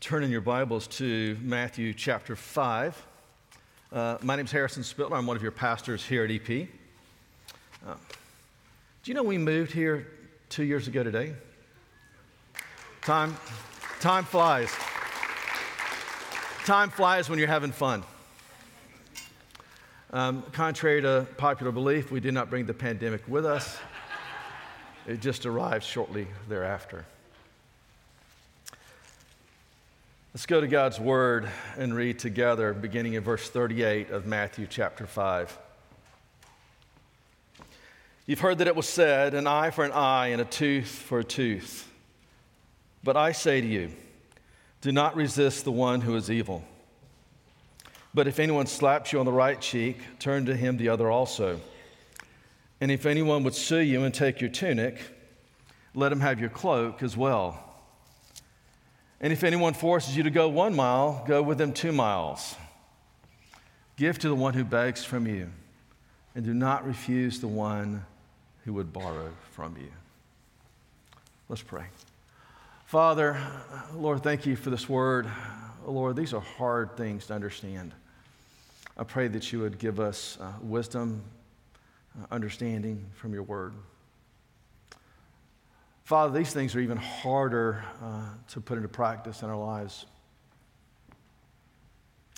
turn in your Bibles to Matthew chapter 5. Uh, my name is Harrison Spittler. I'm one of your pastors here at EP. Uh, do you know we moved here two years ago today? Time, time flies. Time flies when you're having fun. Um, contrary to popular belief, we did not bring the pandemic with us. It just arrived shortly thereafter. Let's go to God's Word and read together, beginning in verse 38 of Matthew chapter 5. You've heard that it was said, an eye for an eye and a tooth for a tooth. But I say to you, do not resist the one who is evil. But if anyone slaps you on the right cheek, turn to him the other also. And if anyone would sue you and take your tunic, let him have your cloak as well. And if anyone forces you to go one mile, go with them two miles. Give to the one who begs from you, and do not refuse the one who would borrow from you. Let's pray. Father, Lord, thank you for this word. Lord, these are hard things to understand. I pray that you would give us uh, wisdom, uh, understanding from your word. Father, these things are even harder uh, to put into practice in our lives,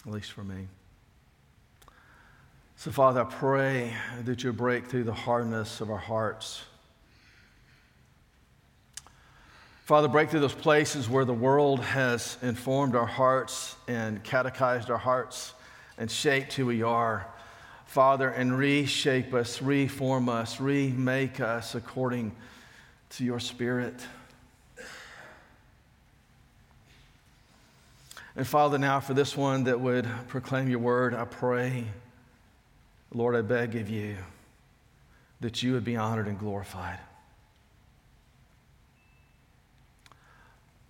at least for me. So, Father, I pray that you break through the hardness of our hearts. Father, break through those places where the world has informed our hearts and catechized our hearts and shaped who we are. Father, and reshape us, reform us, remake us according to your spirit. And Father, now for this one that would proclaim your word, I pray, Lord, I beg of you that you would be honored and glorified.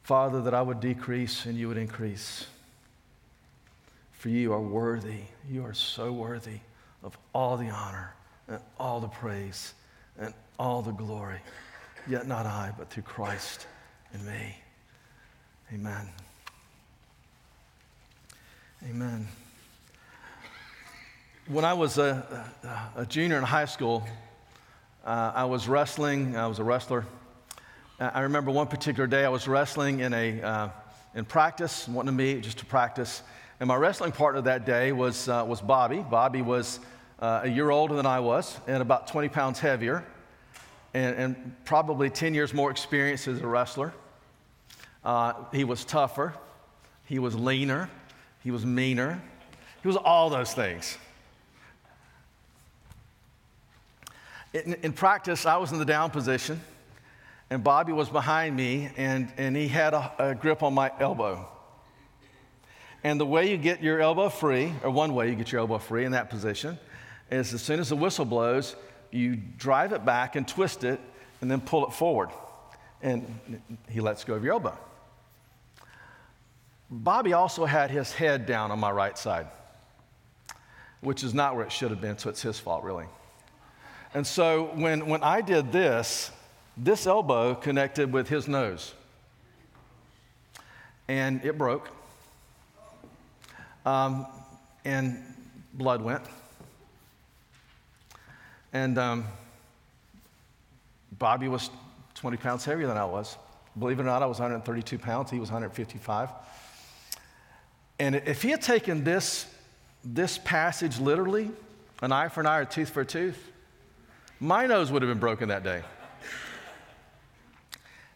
Father, that I would decrease and you would increase. For you are worthy. You are so worthy of all the honor and all the praise and all the glory. Yet not I, but through Christ in me. Amen. Amen. When I was a, a, junior in high school, uh, I was wrestling. I was a wrestler. I remember one particular day I was wrestling in, a, uh, in practice, wanting to meet just to practice. And my wrestling partner that day was, uh, was Bobby. Bobby was uh, a year older than I was and about 20 pounds heavier and, and probably 10 years more experience as a wrestler. Uh, he was tougher, he was leaner, he was meaner, he was all those things. In, in, practice, I was in the down position, and Bobby was behind me, and, and he had a, a grip on my elbow. And the way you get your elbow free, or one way you get your elbow free in that position, is as soon as the whistle blows, you drive it back and twist it and then pull it forward. And he lets go of your elbow. Bobby also had his head down on my right side, which is not where it should have been, so it's his fault, really. And so when, when I did this, this elbow connected with his nose. And it broke. Um, and blood went. And um, Bobby was 20 pounds heavier than I was. Believe it or not, I was 132 pounds. He was 155. And if he had taken this, this passage literally, an eye for an eye a tooth for a tooth, my nose would have been broken that day.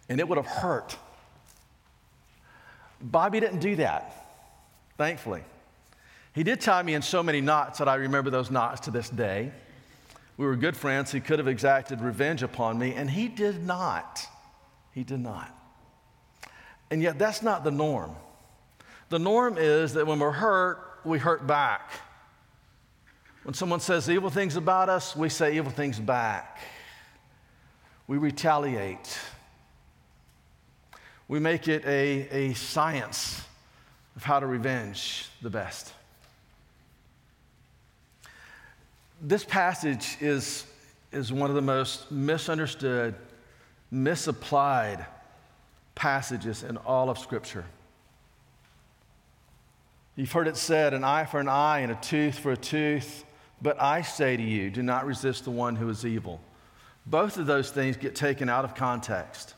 And it would have hurt. Bobby didn't do that, thankfully. He did tie me in so many knots that I remember those knots to this day. We were good friends. He could have exacted revenge upon me, and he did not. He did not. And yet, that's not the norm. The norm is that when we're hurt, we hurt back. When someone says evil things about us, we say evil things back. We retaliate. We make it a, a science of how to revenge the best. This passage is, is one of the most misunderstood, misapplied passages in all of Scripture. You've heard it said, an eye for an eye and a tooth for a tooth. But I say to you, do not resist the one who is evil. Both of those things get taken out of context.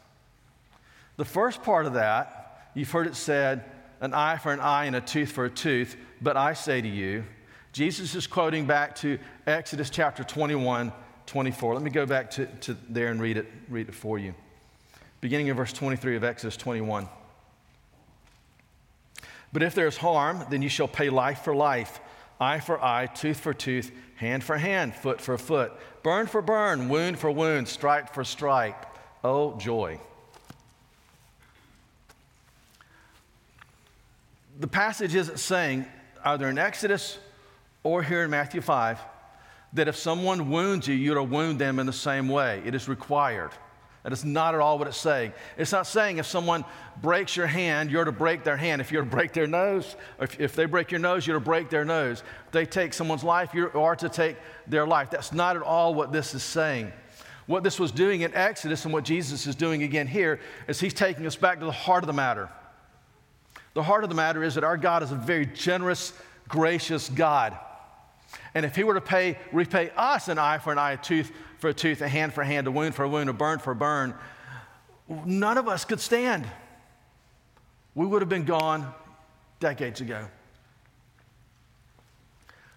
The first part of that, you've heard it said, an eye for an eye and a tooth for a tooth. But I say to you, Jesus is quoting back to Exodus chapter 21, 24. Let me go back to, to there and read it, read it for you. Beginning in verse 23 of Exodus 21. But if there is harm, then you shall pay life for life, eye for eye, tooth for tooth, hand for hand, foot for foot, burn for burn, wound for wound, stripe for stripe. Oh, joy. The passage isn't saying, either in Exodus or here in Matthew 5, that if someone wounds you, you're to wound them in the same way. It is required. That is not at all what it's saying. It's not saying if someone breaks your hand, you're to break their hand. If you're to break their nose, if, if they break your nose, you're to break their nose. If they take someone's life, you are to take their life. That's not at all what this is saying. What this was doing in Exodus and what Jesus is doing again here is he's taking us back to the heart of the matter. The heart of the matter is that our God is a very generous, gracious God. And if he were to pay, repay us an eye for an eye, a tooth for a tooth, a hand for a hand, a wound for a wound, a burn for a burn, none of us could stand. We would have been gone decades ago.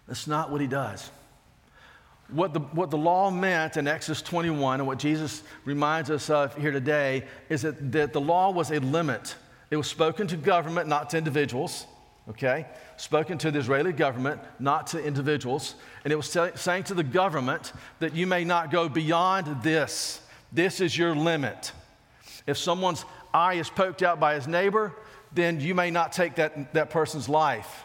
That's not what he does. What the, what the law meant in Exodus 21 and what Jesus reminds us of here today is that, that the law was a limit. It was spoken to government, not to individuals okay? Spoken to the Israeli government, not to individuals. And it was t- saying to the government that you may not go beyond this. This is your limit. If someone's eye is poked out by his neighbor, then you may not take that, that person's life.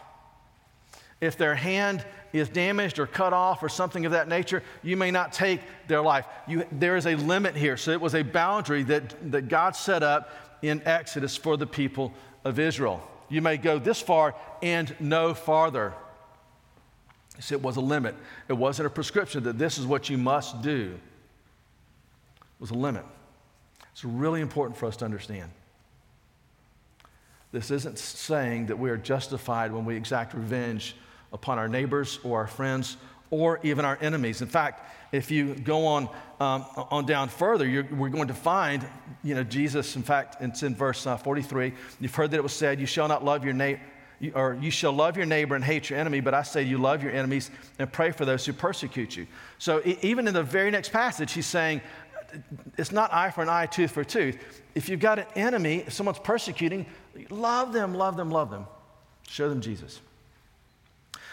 If their hand is damaged or cut off or something of that nature, you may not take their life. You, there is a limit here. So it was a boundary that, that God set up in Exodus for the people of Israel. You may go this far and no farther. So it was a limit. It wasn't a prescription that this is what you must do. It was a limit. It's really important for us to understand. This isn't saying that we are justified when we exact revenge upon our neighbors or our friends or even our enemies. In fact, if you go on, um, on down further, we're going to find, you know, Jesus, in fact, it's in verse uh, 43. You've heard that it was said, You shall not love your neighbor. Or you shall love your neighbor and hate your enemy, but I say you love your enemies and pray for those who persecute you. So, even in the very next passage, he's saying, it's not eye for an eye, tooth for tooth. If you've got an enemy, if someone's persecuting, love them, love them, love them. Show them Jesus.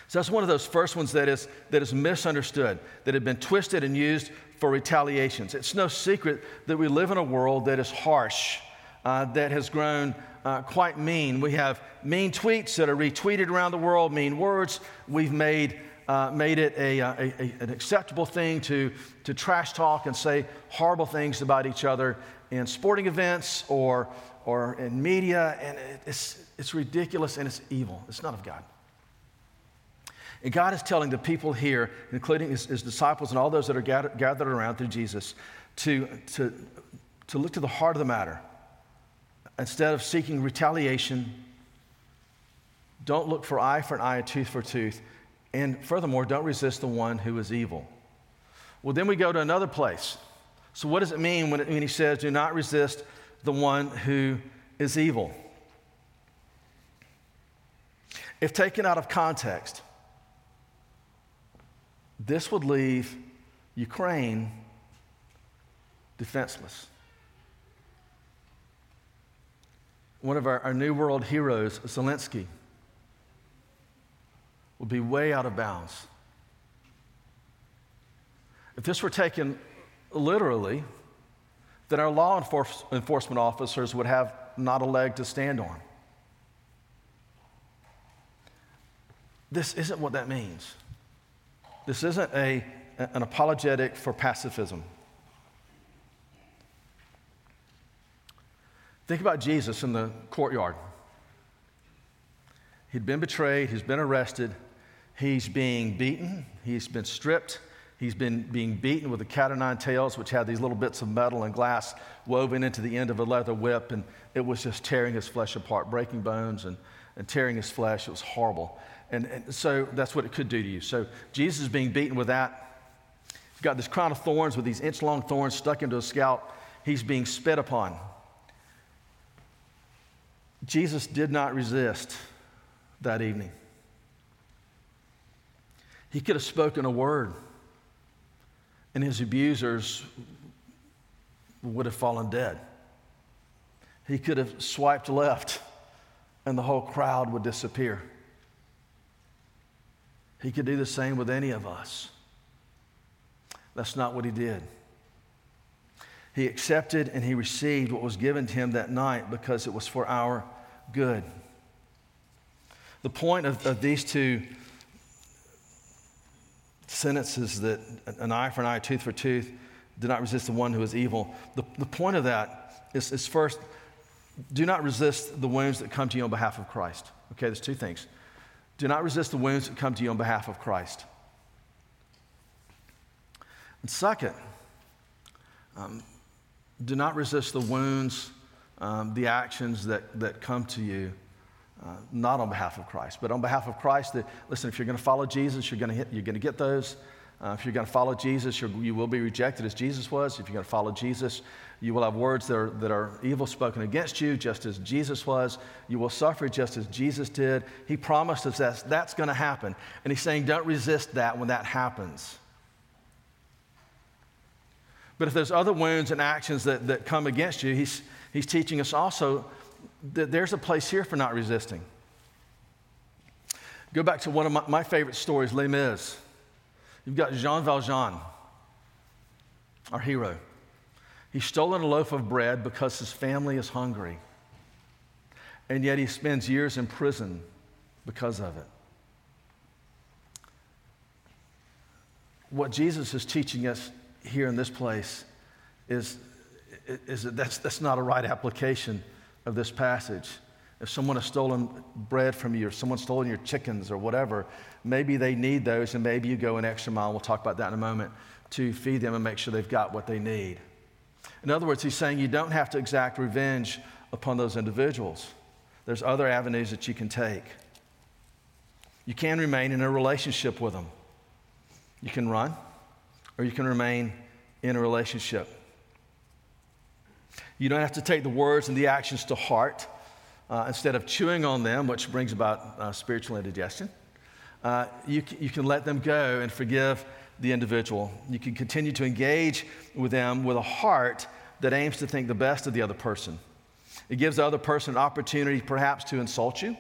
So that's one of those first ones that is, that is misunderstood, that had been twisted and used for retaliations. It's no secret that we live in a world that is harsh, uh, that has grown uh, quite mean. We have mean tweets that are retweeted around the world, mean words. We've made, uh, made it a, uh, a, a, an acceptable thing to, to trash talk and say horrible things about each other in sporting events or, or in media. And it's, it's ridiculous and it's evil. It's not of God. And God is telling the people here, including his, his disciples and all those that are gathered, gathered around through Jesus, to, to, to look to the heart of the matter. Instead of seeking retaliation, don't look for eye for an eye, tooth for tooth. And furthermore, don't resist the one who is evil. Well, then we go to another place. So, what does it mean when, it, when he says, do not resist the one who is evil? If taken out of context, this would leave Ukraine defenseless. One of our, our New World heroes, Zelensky, would be way out of bounds. If this were taken literally, then our law enforce, enforcement officers would have not a leg to stand on. This isn't what that means. This isn't a, an apologetic for pacifism. Think about Jesus in the courtyard. He'd been betrayed, he's been arrested, he's being beaten, he's been stripped, He's been being beaten with a cat o' nine tails, which had these little bits of metal and glass woven into the end of a leather whip, and it was just tearing his flesh apart, breaking bones and, and tearing his flesh. It was horrible. And, and so that's what it could do to you. So Jesus is being beaten with that. He's got this crown of thorns with these inch long thorns stuck into his scalp. He's being spit upon. Jesus did not resist that evening. He could have spoken a word and his abusers would have fallen dead. He could have swiped left and the whole crowd would disappear. He could do the same with any of us. That's not what he did. He accepted and he received what was given to him that night because it was for our good. The point of, of these two sentences that an eye for an eye, tooth for tooth, do not resist the one who is evil. The, the point of that is, is first, do not resist the wounds that come to you on behalf of Christ. Okay, there's two things. Do not resist the wounds that come to you on behalf of Christ. And second, um, do not resist the wounds, um, the actions that, that come to you uh, not on behalf of Christ, but on behalf of Christ. That, listen, if you're going to follow Jesus, you're going to, hit, you're going to get those. Uh, if you're going to follow Jesus, you will be rejected as Jesus was. If you're going to follow Jesus, you will have words that are, that are evil spoken against you, just as Jesus was. You will suffer just as Jesus did. He promised us that that's going to happen. And He's saying, don't resist that when that happens. But if there's other wounds and actions that, that come against you, he's, he's teaching us also that there's a place here for not resisting. Go back to one of my, my favorite stories, Les Mis. You've got Jean Valjean, our hero. He's stolen a loaf of bread because his family is hungry. And yet he spends years in prison because of it. What Jesus is teaching us here in this place is, is that that's, that's not a right application of this passage. If someone has stolen bread from you, or someone's stolen your chickens or whatever, maybe they need those, and maybe you go an extra mile. We'll talk about that in a moment to feed them and make sure they've got what they need. In other words, he's saying you don't have to exact revenge upon those individuals. There's other avenues that you can take. You can remain in a relationship with them. You can run, or you can remain in a relationship. You don't have to take the words and the actions to heart uh, instead of chewing on them, which brings about uh, spiritual indigestion. Uh, you, you can let them go and forgive the individual. You can continue to engage with them with a heart that aims to think the best of the other person. It gives the other person an opportunity, perhaps, to insult you,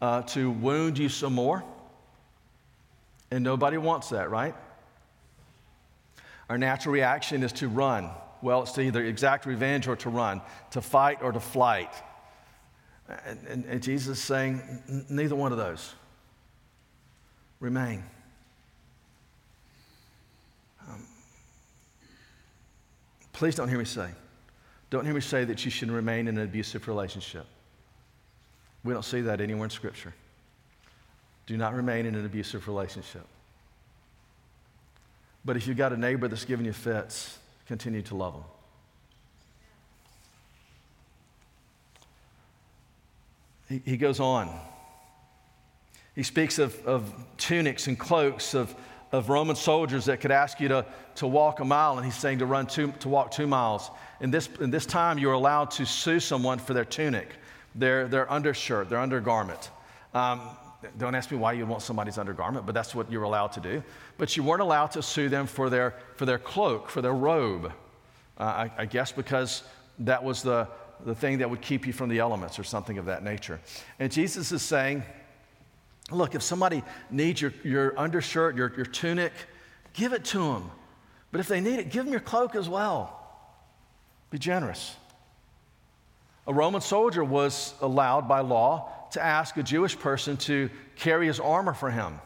uh, to wound you some more. And nobody wants that, right? Our natural reaction is to run well, it's to either exact revenge or to run, to fight or to flight. And, and, and Jesus is saying, neither one of those. Remain. Um, please don't hear me say, don't hear me say that you should remain in an abusive relationship. We don't see that anywhere in Scripture. Do not remain in an abusive relationship. But if you've got a neighbor that's giving you fits, continue to love them. He, he goes on. He speaks of, of tunics and cloaks of, of Roman soldiers that could ask you to, to walk a mile, and he's saying to run two, to walk two miles. In this, in this time, you're allowed to sue someone for their tunic, their, their undershirt, their undergarment. Um, don't ask me why you want somebody's undergarment, but that's what you're allowed to do. But you weren't allowed to sue them for their, for their cloak, for their robe. Uh, I, I guess because that was the, the thing that would keep you from the elements or something of that nature. And Jesus is saying, look, if somebody needs your, your undershirt, your, your tunic, give it to them. But if they need it, give them your cloak as well. Be generous. A Roman soldier was allowed by law to ask a Jewish person to carry his armor for him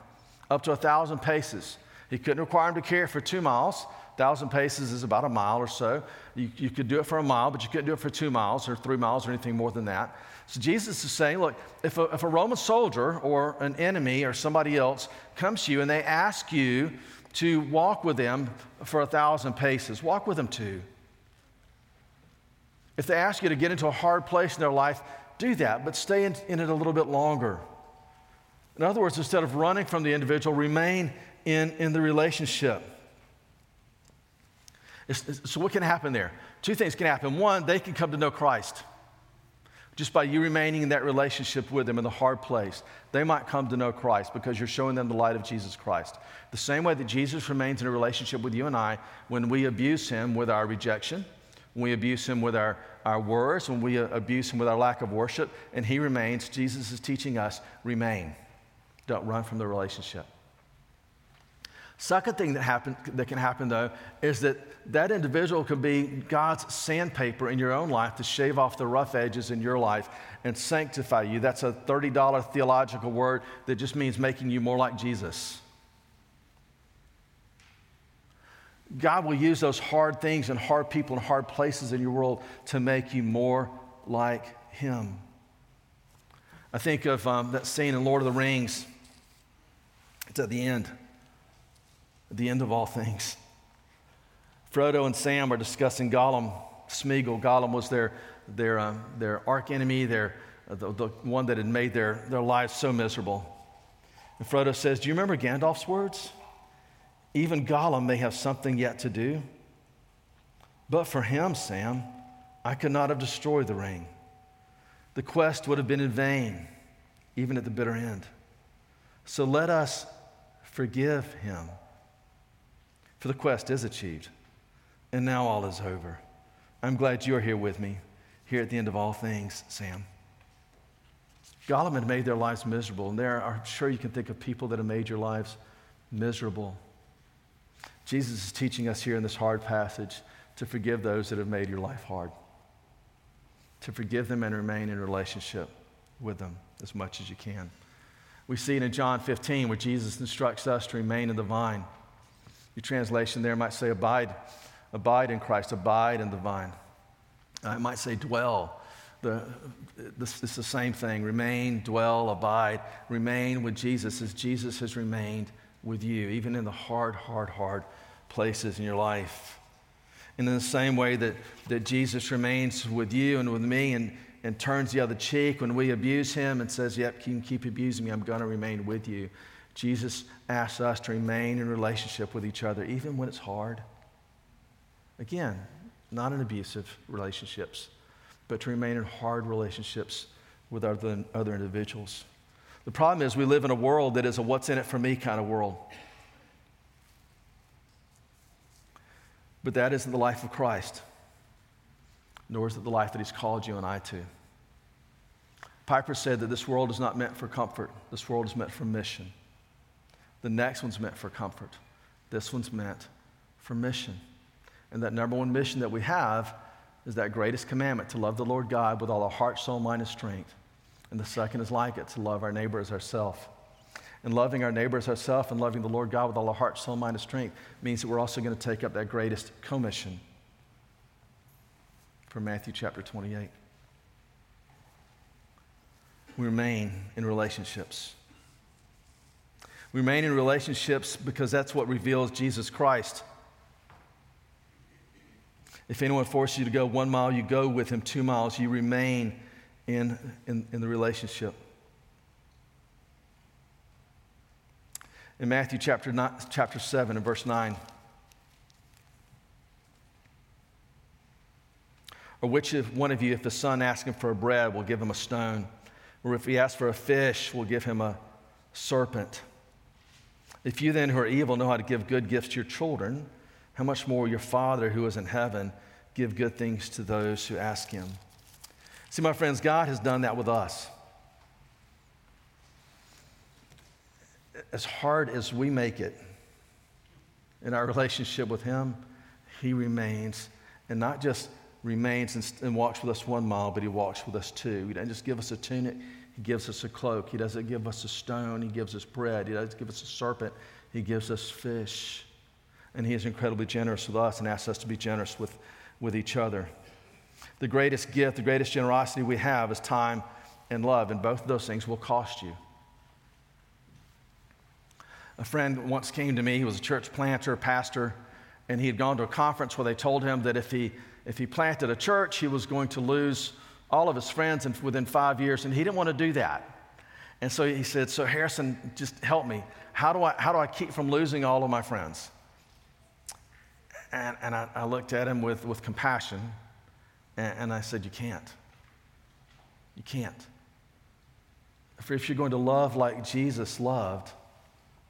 up to a thousand paces. He couldn't require him to carry it for two miles. Thousand paces is about a mile or so. You, you could do it for a mile, but you couldn't do it for two miles or three miles or anything more than that. So Jesus is saying, look, if a, if a Roman soldier or an enemy or somebody else comes to you and they ask you to walk with them for a thousand paces. Walk with them too. If they ask you to get into a hard place in their life, do that, but stay in, in it a little bit longer. In other words, instead of running from the individual, remain in, in the relationship. So, what can happen there? Two things can happen. One, they can come to know Christ just by you remaining in that relationship with them in the hard place. They might come to know Christ because you're showing them the light of Jesus Christ. The same way that Jesus remains in a relationship with you and I when we abuse him with our rejection, when we abuse him with our, our words, when we uh, abuse him with our lack of worship, and he remains, Jesus is teaching us remain. Don't run from the relationship. Second thing that, happen, that can happen, though, is that that individual can be God's sandpaper in your own life to shave off the rough edges in your life and sanctify you. That's a $30 theological word that just means making you more like Jesus. God will use those hard things and hard people and hard places in your world to make you more like Him. I think of um, that scene in Lord of the Rings. It's at the end the end of all things. Frodo and Sam are discussing Gollum, Smeagol. Gollum was their, their, uh, their arch enemy, their, uh, the, the one that had made their, their lives so miserable. And Frodo says, Do you remember Gandalf's words? Even Gollum may have something yet to do. But for him, Sam, I could not have destroyed the ring. The quest would have been in vain, even at the bitter end. So let us forgive him for the quest is achieved. And now all is over. I'm glad you're here with me, here at the end of all things, Sam. Gollum had made their lives miserable, and there, I'm sure you can think of people that have made your lives miserable. Jesus is teaching us here in this hard passage to forgive those that have made your life hard, to forgive them and remain in relationship with them as much as you can. We see it in John 15 where Jesus instructs us to remain in the vine your translation there might say abide, abide in Christ, abide in the vine. Uh, I might say dwell. The, this, it's the same thing. Remain, dwell, abide. Remain with Jesus as Jesus has remained with you, even in the hard, hard, hard places in your life. And in the same way that, that Jesus remains with you and with me and, and turns the other cheek when we abuse him and says, Yep, you can keep abusing me, I'm going to remain with you. Jesus asks us to remain in relationship with each other, even when it's hard. Again, not in abusive relationships, but to remain in hard relationships with other, other individuals. The problem is, we live in a world that is a what's in it for me kind of world. But that isn't the life of Christ, nor is it the life that He's called you and I to. Piper said that this world is not meant for comfort, this world is meant for mission. The next one's meant for comfort. This one's meant for mission. And that number one mission that we have is that greatest commandment to love the Lord God with all our heart, soul, mind, and strength. And the second is like it to love our neighbor as ourselves. And loving our neighbor as ourselves and loving the Lord God with all our heart, soul, mind, and strength means that we're also going to take up that greatest commission from Matthew chapter 28. We remain in relationships. Remain in relationships because that's what reveals Jesus Christ. If anyone forces you to go one mile, you go with him two miles. You remain in, in, in the relationship. In Matthew chapter, nine, chapter 7 and verse 9. Or which of one of you, if the son asks him for a bread, will give him a stone? Or if he asks for a fish, will give him a serpent? If you then, who are evil, know how to give good gifts to your children, how much more will your Father who is in heaven give good things to those who ask him? See, my friends, God has done that with us. As hard as we make it in our relationship with Him, He remains, and not just remains and, and walks with us one mile, but He walks with us two. He doesn't just give us a tunic, he gives us a cloak. He doesn't give us a stone. He gives us bread. He doesn't give us a serpent. He gives us fish. And He is incredibly generous with us and asks us to be generous with, with each other. The greatest gift, the greatest generosity we have is time and love, and both of those things will cost you. A friend once came to me, he was a church planter, pastor, and he had gone to a conference where they told him that if he, if he planted a church, he was going to lose all of his friends within five years, and he didn't want to do that. And so he said, So, Harrison, just help me. How do I, how do I keep from losing all of my friends? And, and I, I looked at him with, with compassion, and, and I said, You can't. You can't. For if you're going to love like Jesus loved,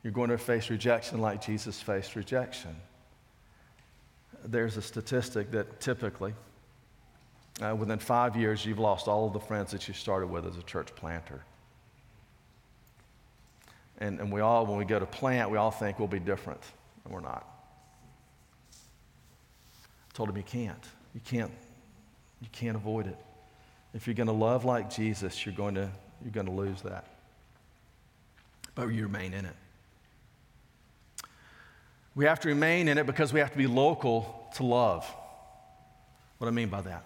you're going to face rejection like Jesus faced rejection. There's a statistic that typically, uh, within five years, you've lost all of the friends that you started with as a church planter. And, and we all, when we go to plant, we all think we'll be different, and we're not. I told him you can't. You can't. You can't avoid it. If you're going to love like Jesus, you're going to, you're going to lose that. But you remain in it. We have to remain in it because we have to be local to love. What do I mean by that?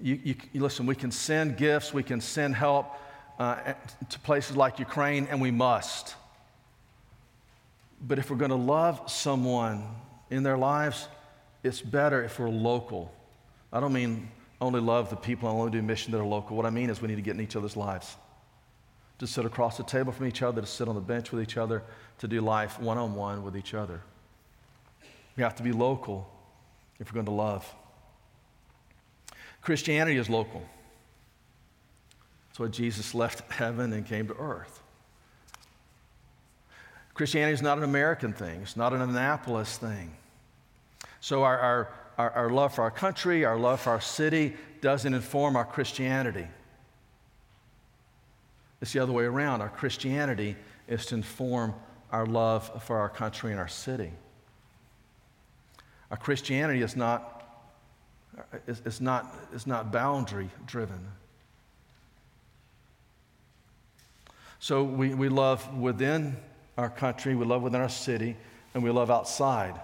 You, you, you listen, we can send gifts, we can send help uh, to places like Ukraine, and we must. But if we're going to love someone in their lives, it's better if we're local. I don't mean only love the people and only do mission that are local. What I mean is we need to get in each other's lives. To sit across the table from each other, to sit on the bench with each other, to do life one on one with each other. We have to be local if we're going to love. Christianity is local. That's why Jesus left heaven and came to earth. Christianity is not an American thing, it's not an Annapolis thing. So our, our, our, our, love for our country, our love for our city doesn't inform our Christianity. It's the other way around. Our Christianity is to inform our love for our country and our city. Our Christianity is not, is not, is not boundary driven. So we, we love within our country, we love within our city, and we love outside.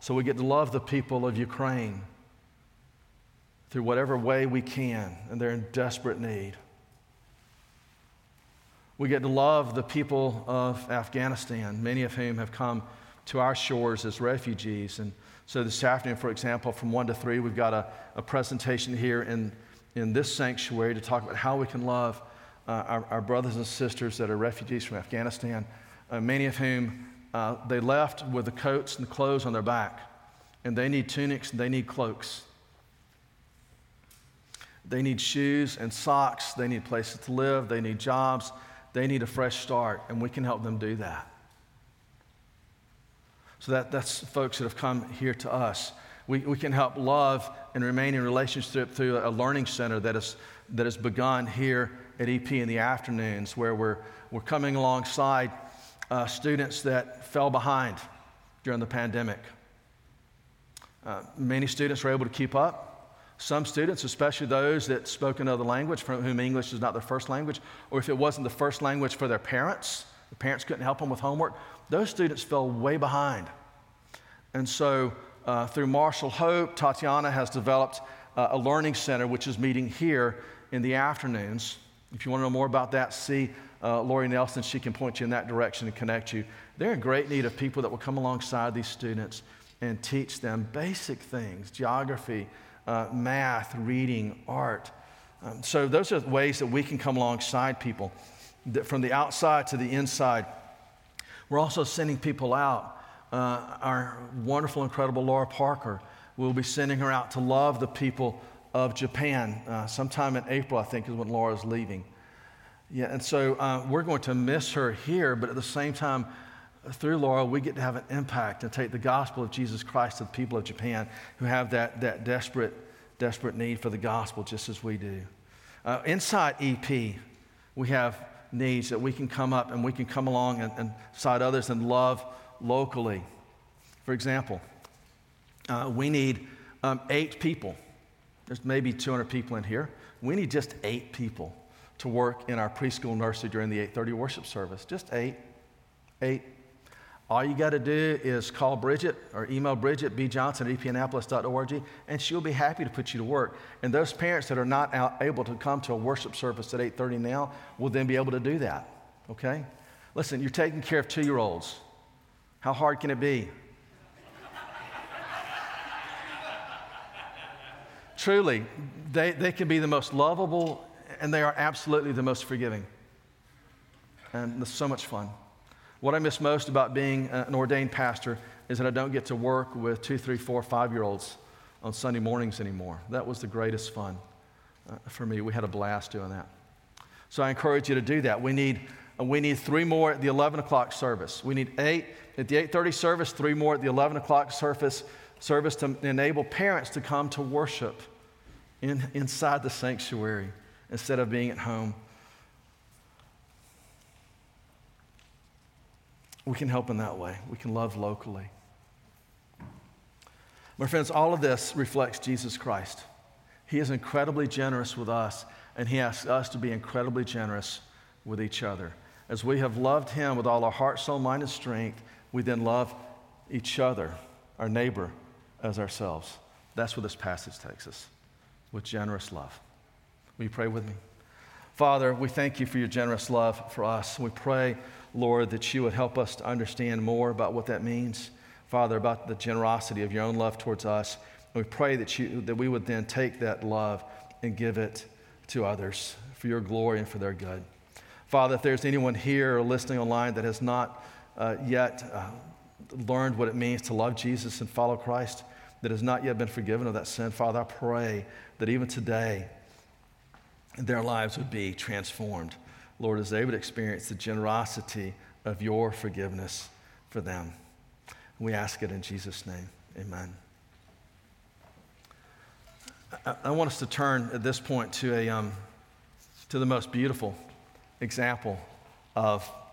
So we get to love the people of Ukraine through whatever way we can, and they're in desperate need. We get to love the people of Afghanistan, many of whom have come to our shores as refugees. And so this afternoon, for example, from 1 to 3, we've got a, a presentation here in, in this sanctuary to talk about how we can love uh, our, our, brothers and sisters that are refugees from Afghanistan, uh, many of whom uh, they left with the coats and the clothes on their back. And they need tunics and they need cloaks. They need shoes and socks. They need places to live. They need jobs. They need a fresh start. And we can help them do that. So that, that's folks that have come here to us. We, we can help love and remain in relationship through a learning center that is, that has begun here at EP in the afternoons, where we're, we're coming alongside uh, students that fell behind during the pandemic. Uh, many students were able to keep up. Some students, especially those that spoke another language, from whom English is not their first language, or if it wasn't the first language for their parents, the parents couldn't help them with homework, those students fell way behind. And so, uh, through Marshall Hope, Tatiana has developed uh, a learning center which is meeting here in the afternoons. If you want to know more about that, see uh, Lori Nelson. She can point you in that direction and connect you. They're in great need of people that will come alongside these students and teach them basic things geography, uh, math, reading, art. Um, so, those are ways that we can come alongside people that from the outside to the inside. We're also sending people out. Uh, our wonderful, incredible Laura Parker, we'll be sending her out to love the people of Japan. Uh, sometime in April, I think, is when Laura's leaving. Yeah, and so uh, we're going to miss her here, but at the same time, through Laura, we get to have an impact and take the gospel of Jesus Christ to the people of Japan who have that, that desperate, desperate need for the gospel just as we do. Uh, inside EP, we have needs that we can come up and we can come along and, and side others and love locally. For example, uh, we need um, eight people. There's maybe 200 people in here. We need just eight people to work in our preschool nursery during the 8:30 worship service. Just eight, eight. All you got to do is call Bridget or email Bridget, bjohnson at epannapolis.org, and she'll be happy to put you to work. And those parents that are not able to come to a worship service at 8.30 now will then be able to do that, okay? Listen, you're taking care of two-year-olds. How hard can it be? Truly, they, they can be the most lovable and they are absolutely the most forgiving. And it's so much fun. What I miss most about being an ordained pastor is that I don't get to work with two, three, four, five year olds on Sunday mornings anymore. That was the greatest fun uh, for me. We had a blast doing that. So I encourage you to do that. We need, uh, we need three more at the 11 o'clock service. We need eight at the 8.30 service, three more at the 11 o'clock service, service to enable parents to come to worship in, inside the sanctuary instead of being at home. We can help in that way. We can love locally. My friends, all of this reflects Jesus Christ. He is incredibly generous with us, and He asks us to be incredibly generous with each other. As we have loved Him with all our heart, soul, mind, and strength, we then love each other, our neighbor, as ourselves. That's where this passage takes us, with generous love. Will you pray with me? Father, we thank you for your generous love for us. We pray, Lord, that you would help us to understand more about what that means. Father, about the generosity of your own love towards us. And we pray that, you, that we would then take that love and give it to others for your glory and for their good. Father, if there's anyone here or listening online that has not uh, yet uh, learned what it means to love Jesus and follow Christ, that has not yet been forgiven of that sin, Father, I pray that even today their lives would be transformed. Lord, as they would experience the generosity of your forgiveness for them. We ask it in Jesus' name. Amen. I, want us to turn at this point to, a, um, to the most beautiful example of